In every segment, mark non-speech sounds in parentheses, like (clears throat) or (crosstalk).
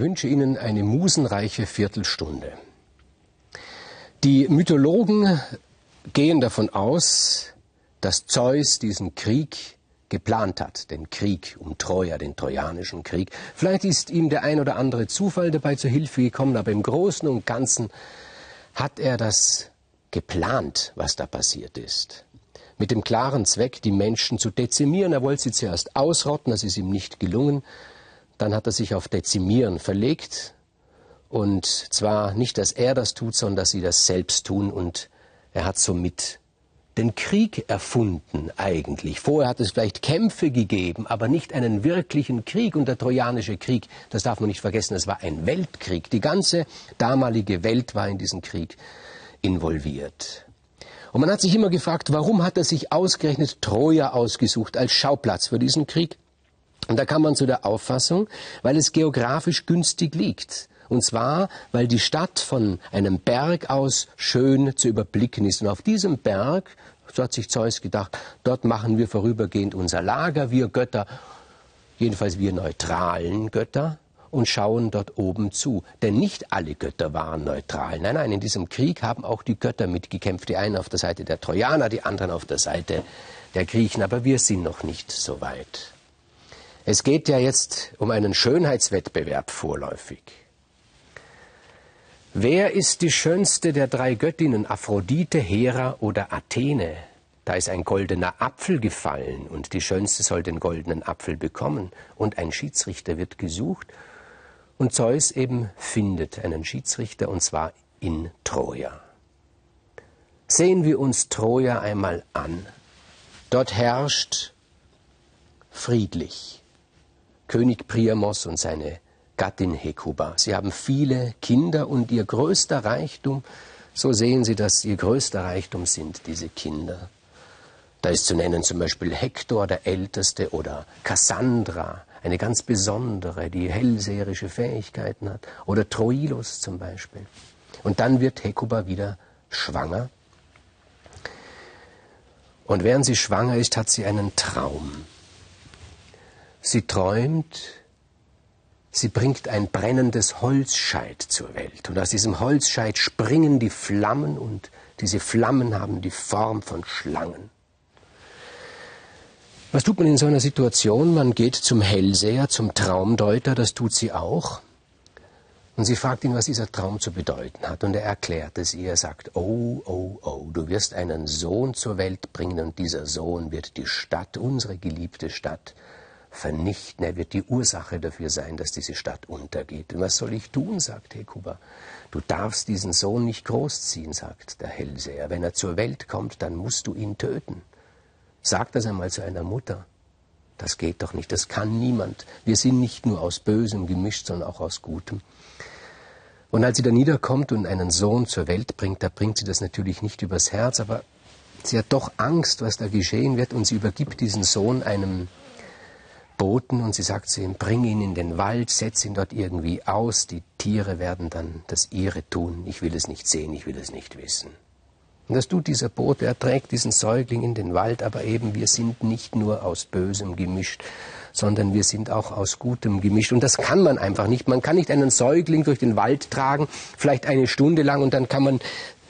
Wünsche Ihnen eine musenreiche Viertelstunde. Die Mythologen gehen davon aus, dass Zeus diesen Krieg geplant hat, den Krieg um Troja, den Trojanischen Krieg. Vielleicht ist ihm der ein oder andere Zufall dabei zur Hilfe gekommen, aber im Großen und Ganzen hat er das geplant, was da passiert ist. Mit dem klaren Zweck, die Menschen zu dezimieren. Er wollte sie zuerst ausrotten, das ist ihm nicht gelungen. Dann hat er sich auf Dezimieren verlegt. Und zwar nicht, dass er das tut, sondern dass sie das selbst tun. Und er hat somit den Krieg erfunden eigentlich. Vorher hat es vielleicht Kämpfe gegeben, aber nicht einen wirklichen Krieg. Und der Trojanische Krieg, das darf man nicht vergessen, es war ein Weltkrieg. Die ganze damalige Welt war in diesen Krieg involviert. Und man hat sich immer gefragt, warum hat er sich ausgerechnet Troja ausgesucht als Schauplatz für diesen Krieg? Und da kam man zu der Auffassung, weil es geografisch günstig liegt. Und zwar, weil die Stadt von einem Berg aus schön zu überblicken ist. Und auf diesem Berg, so hat sich Zeus gedacht, dort machen wir vorübergehend unser Lager, wir Götter, jedenfalls wir neutralen Götter, und schauen dort oben zu. Denn nicht alle Götter waren neutral. Nein, nein, in diesem Krieg haben auch die Götter mitgekämpft. Die einen auf der Seite der Trojaner, die anderen auf der Seite der Griechen. Aber wir sind noch nicht so weit. Es geht ja jetzt um einen Schönheitswettbewerb vorläufig. Wer ist die schönste der drei Göttinnen, Aphrodite, Hera oder Athene? Da ist ein goldener Apfel gefallen und die Schönste soll den goldenen Apfel bekommen und ein Schiedsrichter wird gesucht und Zeus eben findet einen Schiedsrichter und zwar in Troja. Sehen wir uns Troja einmal an. Dort herrscht friedlich König Priamos und seine Gattin Hekuba. Sie haben viele Kinder und ihr größter Reichtum, so sehen Sie, dass ihr größter Reichtum sind diese Kinder. Da ist zu nennen zum Beispiel Hektor, der Älteste, oder Cassandra, eine ganz besondere, die hellseherische Fähigkeiten hat, oder Troilus zum Beispiel. Und dann wird Hekuba wieder schwanger. Und während sie schwanger ist, hat sie einen Traum. Sie träumt, Sie bringt ein brennendes Holzscheit zur Welt. Und aus diesem Holzscheit springen die Flammen und diese Flammen haben die Form von Schlangen. Was tut man in so einer Situation? Man geht zum Hellseher, zum Traumdeuter, das tut sie auch. Und sie fragt ihn, was dieser Traum zu bedeuten hat. Und er erklärt es ihr. Er sagt, oh, oh, oh, du wirst einen Sohn zur Welt bringen und dieser Sohn wird die Stadt, unsere geliebte Stadt, vernichten. Er wird die Ursache dafür sein, dass diese Stadt untergeht. Und was soll ich tun, sagt Hekuba. Du darfst diesen Sohn nicht großziehen, sagt der Hellseher. Wenn er zur Welt kommt, dann musst du ihn töten. Sag das einmal zu einer Mutter. Das geht doch nicht, das kann niemand. Wir sind nicht nur aus Bösem gemischt, sondern auch aus Gutem. Und als sie da niederkommt und einen Sohn zur Welt bringt, da bringt sie das natürlich nicht übers Herz, aber sie hat doch Angst, was da geschehen wird, und sie übergibt diesen Sohn einem Boten und sie sagt zu ihm, bring ihn in den Wald, setz ihn dort irgendwie aus, die Tiere werden dann das ihre tun, ich will es nicht sehen, ich will es nicht wissen. Und das tut dieser Bote, er trägt diesen Säugling in den Wald, aber eben wir sind nicht nur aus Bösem gemischt, sondern wir sind auch aus Gutem gemischt. Und das kann man einfach nicht. Man kann nicht einen Säugling durch den Wald tragen, vielleicht eine Stunde lang, und dann kann man,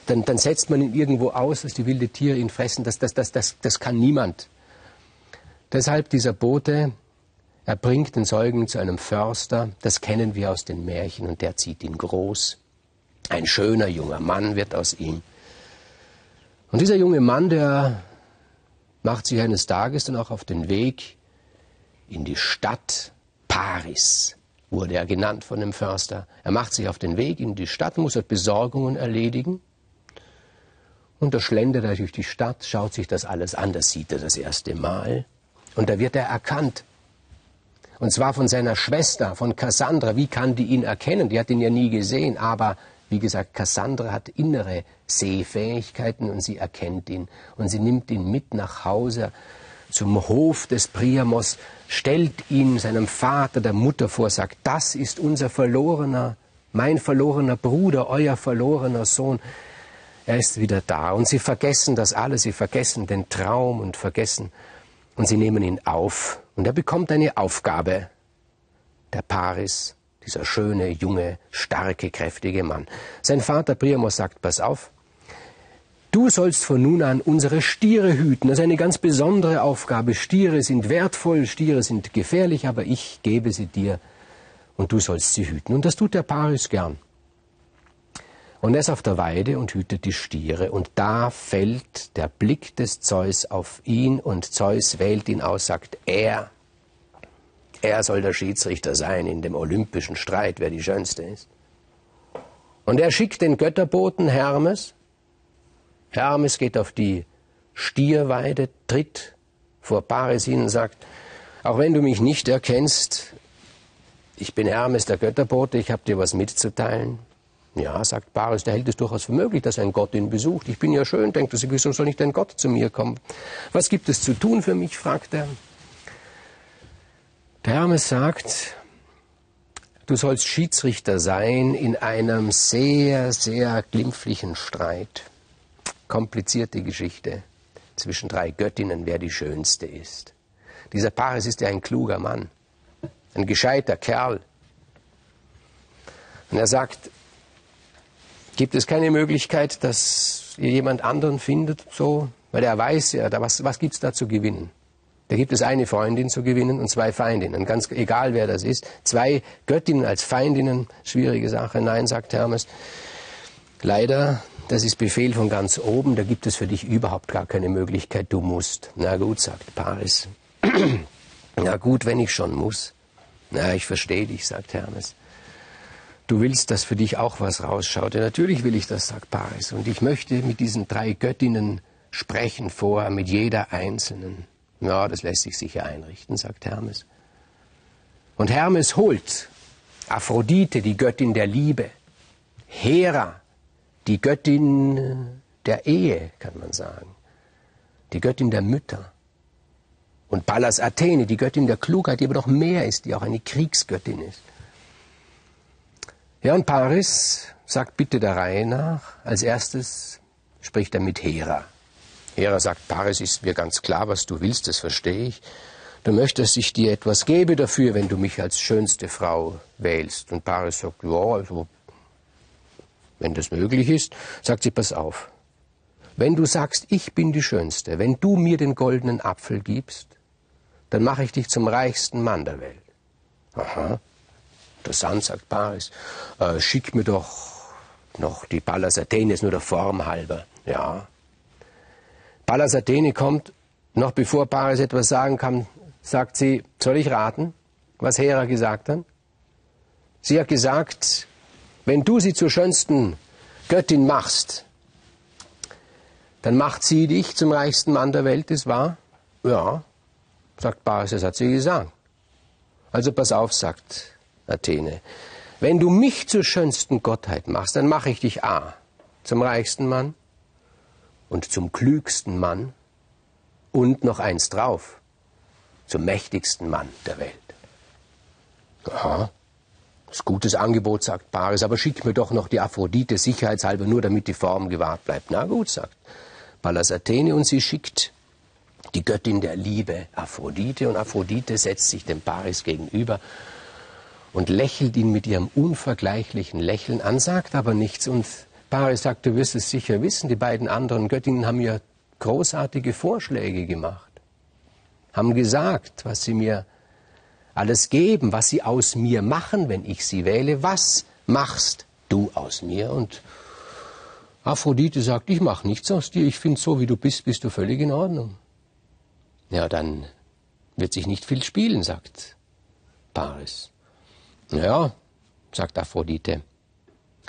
dann, dann setzt man ihn irgendwo aus, dass die wilde Tiere ihn fressen. Das, das, das, das, das kann niemand. Deshalb dieser Bote, er bringt den Säugling zu einem Förster, das kennen wir aus den Märchen, und der zieht ihn groß. Ein schöner junger Mann wird aus ihm. Und dieser junge Mann, der macht sich eines Tages dann auch auf den Weg in die Stadt Paris, wurde er genannt von dem Förster. Er macht sich auf den Weg in die Stadt, muss dort Besorgungen erledigen. Und da schlendert er durch die Stadt, schaut sich das alles an, das sieht er das erste Mal. Und da wird er erkannt. Und zwar von seiner Schwester, von Cassandra. Wie kann die ihn erkennen? Die hat ihn ja nie gesehen. Aber wie gesagt, Cassandra hat innere Sehfähigkeiten und sie erkennt ihn. Und sie nimmt ihn mit nach Hause zum Hof des Priamos, stellt ihn seinem Vater, der Mutter vor, sagt, das ist unser verlorener, mein verlorener Bruder, euer verlorener Sohn. Er ist wieder da. Und sie vergessen das alles, sie vergessen den Traum und vergessen, und sie nehmen ihn auf und er bekommt eine Aufgabe. Der Paris dieser schöne, junge, starke, kräftige Mann. Sein Vater Priamos sagt, pass auf, du sollst von nun an unsere Stiere hüten. Das ist eine ganz besondere Aufgabe. Stiere sind wertvoll, Stiere sind gefährlich, aber ich gebe sie dir und du sollst sie hüten. Und das tut der Paris gern. Und er ist auf der Weide und hütet die Stiere. Und da fällt der Blick des Zeus auf ihn und Zeus wählt ihn aus, sagt, er er soll der Schiedsrichter sein in dem olympischen Streit, wer die Schönste ist. Und er schickt den Götterboten Hermes. Hermes geht auf die Stierweide, tritt vor Paris hin und sagt, auch wenn du mich nicht erkennst, ich bin Hermes, der Götterbote, ich habe dir was mitzuteilen. Ja, sagt Paris, der hält es durchaus für möglich, dass ein Gott ihn besucht. Ich bin ja schön, denkt er sich, wieso soll nicht ein Gott zu mir kommen? Was gibt es zu tun für mich? fragt er. Der Hermes sagt, du sollst Schiedsrichter sein in einem sehr, sehr glimpflichen Streit. Komplizierte Geschichte zwischen drei Göttinnen, wer die schönste ist. Dieser Paris ist ja ein kluger Mann, ein gescheiter Kerl. Und er sagt, gibt es keine Möglichkeit, dass ihr jemand anderen findet, so? Weil er weiß ja, was, was gibt's da zu gewinnen? Da gibt es eine Freundin zu gewinnen und zwei Feindinnen. Ganz egal, wer das ist. Zwei Göttinnen als Feindinnen, schwierige Sache. Nein, sagt Hermes. Leider, das ist Befehl von ganz oben. Da gibt es für dich überhaupt gar keine Möglichkeit. Du musst. Na gut, sagt Paris. (clears throat) Na gut, wenn ich schon muss. Na, ich verstehe dich, sagt Hermes. Du willst, dass für dich auch was rausschaut. Ja, natürlich will ich das, sagt Paris. Und ich möchte mit diesen drei Göttinnen sprechen vorher, mit jeder einzelnen. Ja, das lässt sich sicher einrichten, sagt Hermes. Und Hermes holt Aphrodite, die Göttin der Liebe, Hera, die Göttin der Ehe, kann man sagen, die Göttin der Mütter, und Pallas Athene, die Göttin der Klugheit, die aber noch mehr ist, die auch eine Kriegsgöttin ist. Ja, und Paris sagt bitte der Reihe nach, als erstes spricht er mit Hera. Hera sagt, Paris ist mir ganz klar, was du willst, das verstehe ich. Du möchtest, dass ich dir etwas gebe dafür, wenn du mich als schönste Frau wählst. Und Paris sagt, ja, also, wenn das möglich ist, sagt sie, pass auf. Wenn du sagst, ich bin die Schönste, wenn du mir den goldenen Apfel gibst, dann mache ich dich zum reichsten Mann der Welt. Aha, interessant, sagt Paris. Äh, schick mir doch noch die Pallas Athenes, nur der Form halber. Ja, Pallas Athene kommt, noch bevor Paris etwas sagen kann, sagt sie, soll ich raten, was Hera gesagt hat? Sie hat gesagt, wenn du sie zur schönsten Göttin machst, dann macht sie dich zum reichsten Mann der Welt, ist wahr? Ja, sagt Paris, das hat sie gesagt. Also pass auf, sagt Athene. Wenn du mich zur schönsten Gottheit machst, dann mache ich dich A zum reichsten Mann, und zum klügsten Mann und noch eins drauf, zum mächtigsten Mann der Welt. Aha, das gutes Angebot, sagt Paris, aber schick mir doch noch die Aphrodite sicherheitshalber nur, damit die Form gewahrt bleibt. Na gut, sagt Pallas Athene und sie schickt die Göttin der Liebe, Aphrodite, und Aphrodite setzt sich dem Paris gegenüber und lächelt ihn mit ihrem unvergleichlichen Lächeln an, sagt aber nichts und Paris sagt, du wirst es sicher wissen, die beiden anderen Göttinnen haben ja großartige Vorschläge gemacht, haben gesagt, was sie mir alles geben, was sie aus mir machen, wenn ich sie wähle. Was machst du aus mir? Und Aphrodite sagt, ich mache nichts aus dir, ich finde, so wie du bist, bist du völlig in Ordnung. Ja, dann wird sich nicht viel spielen, sagt Paris. Ja, sagt Aphrodite,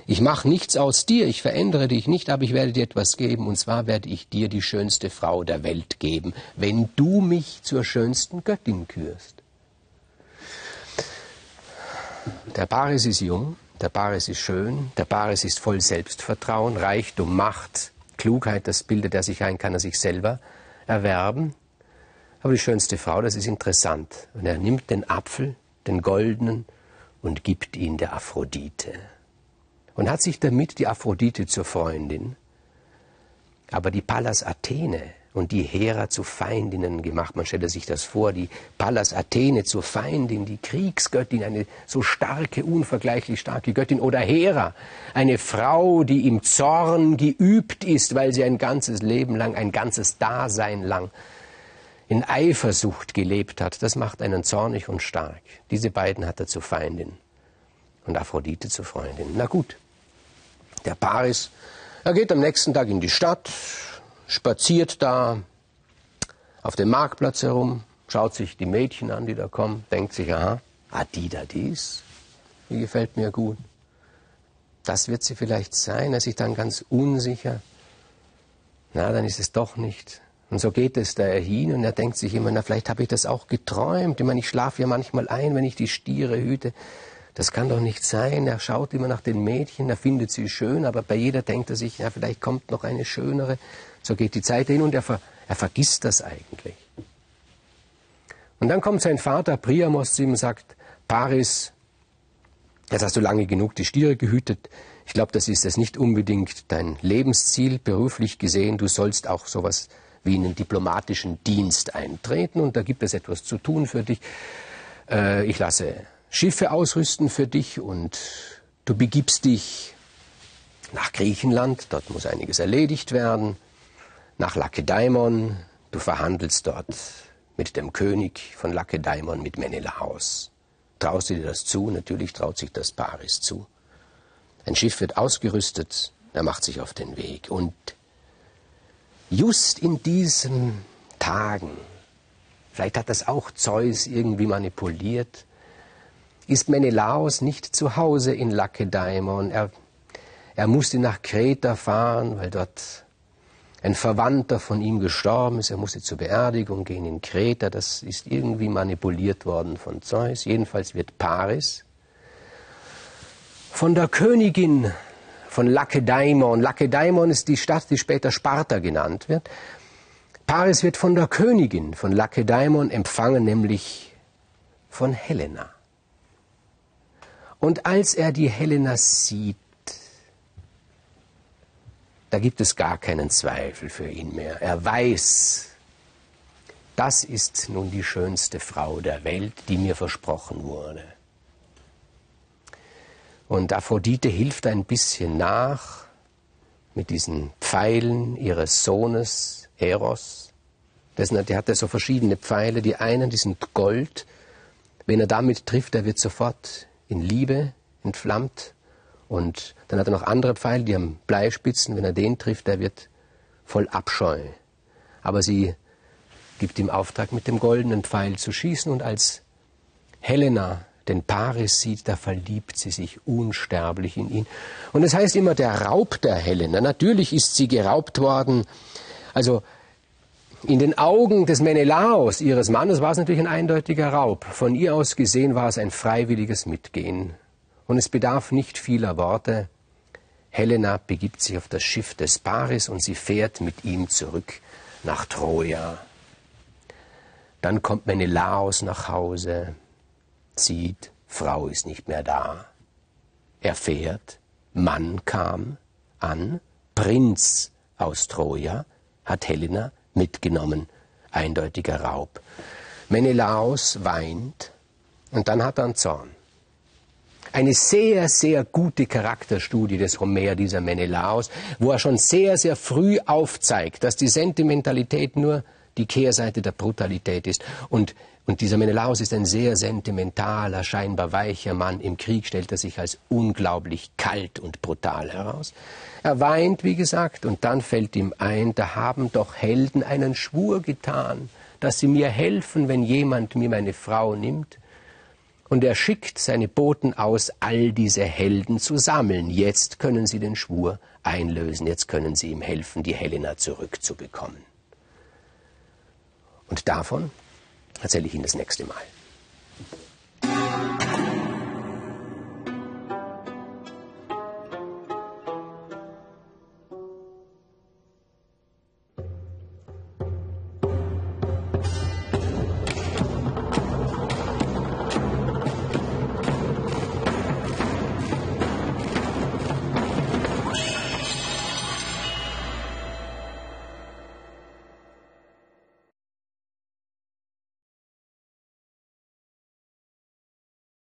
ich mache nichts aus dir, ich verändere dich nicht, aber ich werde dir etwas geben, und zwar werde ich dir die schönste Frau der Welt geben, wenn du mich zur schönsten Göttin kürst. Der Paris ist jung, der Paris ist schön, der Paris ist voll Selbstvertrauen, Reichtum, Macht, Klugheit, das bildet er sich ein, kann er sich selber erwerben. Aber die schönste Frau, das ist interessant. Und er nimmt den Apfel, den goldenen, und gibt ihn der Aphrodite und hat sich damit die Aphrodite zur Freundin. Aber die Pallas Athene und die Hera zu Feindinnen gemacht. Man stelle sich das vor, die Pallas Athene zur Feindin, die Kriegsgöttin, eine so starke, unvergleichlich starke Göttin. Oder Hera, eine Frau, die im Zorn geübt ist, weil sie ein ganzes Leben lang, ein ganzes Dasein lang in Eifersucht gelebt hat. Das macht einen zornig und stark. Diese beiden hat er zur Feindin und Aphrodite zur Freundin. Na gut, der Paris, er geht am nächsten Tag in die Stadt, spaziert da auf dem Marktplatz herum, schaut sich die Mädchen an, die da kommen, denkt sich, aha, ah, die da dies, die gefällt mir gut. Das wird sie vielleicht sein, er ist sich dann ganz unsicher. Na, dann ist es doch nicht. Und so geht es da hin und er denkt sich immer, na, vielleicht habe ich das auch geträumt. Ich meine, ich schlafe ja manchmal ein, wenn ich die Stiere hüte. Das kann doch nicht sein. Er schaut immer nach den Mädchen, er findet sie schön, aber bei jeder denkt er sich, ja, vielleicht kommt noch eine schönere. So geht die Zeit hin und er, ver, er vergisst das eigentlich. Und dann kommt sein Vater Priamos zu ihm und sagt, Paris, jetzt hast du lange genug die Stiere gehütet. Ich glaube, das ist jetzt nicht unbedingt dein Lebensziel, beruflich gesehen. Du sollst auch sowas wie in einen diplomatischen Dienst eintreten und da gibt es etwas zu tun für dich. Äh, ich lasse Schiffe ausrüsten für dich und du begibst dich nach Griechenland, dort muss einiges erledigt werden nach Lakedaimon. Du verhandelst dort mit dem König von Lakedaimon, mit Menelaos. Traust du dir das zu? Natürlich traut sich das Paris zu. Ein Schiff wird ausgerüstet, er macht sich auf den Weg. Und just in diesen Tagen, vielleicht hat das auch Zeus irgendwie manipuliert, ist Menelaos nicht zu Hause in Lakedaimon. Er, er musste nach Kreta fahren, weil dort ein Verwandter von ihm gestorben ist, er musste zur Beerdigung gehen in Kreta, das ist irgendwie manipuliert worden von Zeus. Jedenfalls wird Paris von der Königin von Lakedaimon, Lakedaimon ist die Stadt, die später Sparta genannt wird, Paris wird von der Königin von Lakedaimon empfangen, nämlich von Helena. Und als er die Helena sieht, da gibt es gar keinen Zweifel für ihn mehr. Er weiß, das ist nun die schönste Frau der Welt, die mir versprochen wurde. Und Aphrodite hilft ein bisschen nach mit diesen Pfeilen ihres Sohnes Eros. Der hat ja so verschiedene Pfeile. Die einen, die sind Gold. Wenn er damit trifft, er wird sofort in Liebe entflammt. Und dann hat er noch andere Pfeile, die haben Bleispitzen. Wenn er den trifft, der wird voll Abscheu. Aber sie gibt ihm Auftrag, mit dem goldenen Pfeil zu schießen. Und als Helena den Paris sieht, da verliebt sie sich unsterblich in ihn. Und es das heißt immer der Raub der Helena. Natürlich ist sie geraubt worden. Also in den Augen des Menelaos, ihres Mannes, war es natürlich ein eindeutiger Raub. Von ihr aus gesehen war es ein freiwilliges Mitgehen. Und es bedarf nicht vieler Worte. Helena begibt sich auf das Schiff des Paris und sie fährt mit ihm zurück nach Troja. Dann kommt Menelaos nach Hause, sieht, Frau ist nicht mehr da. Er fährt, Mann kam an, Prinz aus Troja, hat Helena mitgenommen. Eindeutiger Raub. Menelaos weint und dann hat er einen Zorn eine sehr, sehr gute Charakterstudie des Homer, dieser Menelaos, wo er schon sehr, sehr früh aufzeigt, dass die Sentimentalität nur die Kehrseite der Brutalität ist. Und, und dieser Menelaos ist ein sehr sentimentaler, scheinbar weicher Mann. Im Krieg stellt er sich als unglaublich kalt und brutal heraus. Er weint, wie gesagt, und dann fällt ihm ein, da haben doch Helden einen Schwur getan, dass sie mir helfen, wenn jemand mir meine Frau nimmt. Und er schickt seine Boten aus, all diese Helden zu sammeln. Jetzt können sie den Schwur einlösen, jetzt können sie ihm helfen, die Helena zurückzubekommen. Und davon erzähle ich Ihnen das nächste Mal.